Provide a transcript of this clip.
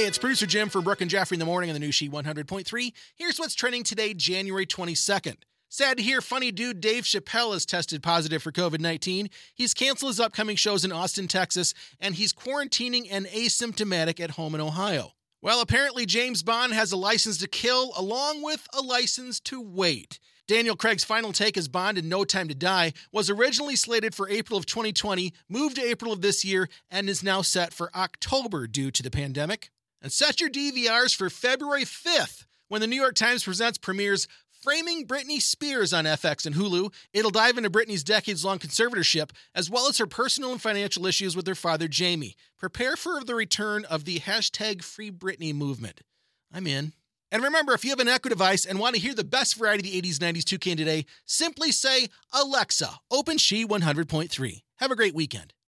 Hey, it's producer Jim from Brooke and Jeffrey in the morning on the new She 100.3. Here's what's trending today, January 22nd. Sad to hear funny dude Dave Chappelle has tested positive for COVID 19. He's canceled his upcoming shows in Austin, Texas, and he's quarantining and asymptomatic at home in Ohio. Well, apparently, James Bond has a license to kill along with a license to wait. Daniel Craig's final take as Bond in No Time to Die was originally slated for April of 2020, moved to April of this year, and is now set for October due to the pandemic. And set your DVRs for February 5th when the New York Times presents premieres Framing Britney Spears on FX and Hulu. It'll dive into Britney's decades long conservatorship, as well as her personal and financial issues with her father, Jamie. Prepare for the return of the hashtag Free Britney movement. I'm in. And remember, if you have an Echo device and want to hear the best variety of the 80s, 90s, 2K today, simply say, Alexa, open She 100.3. Have a great weekend.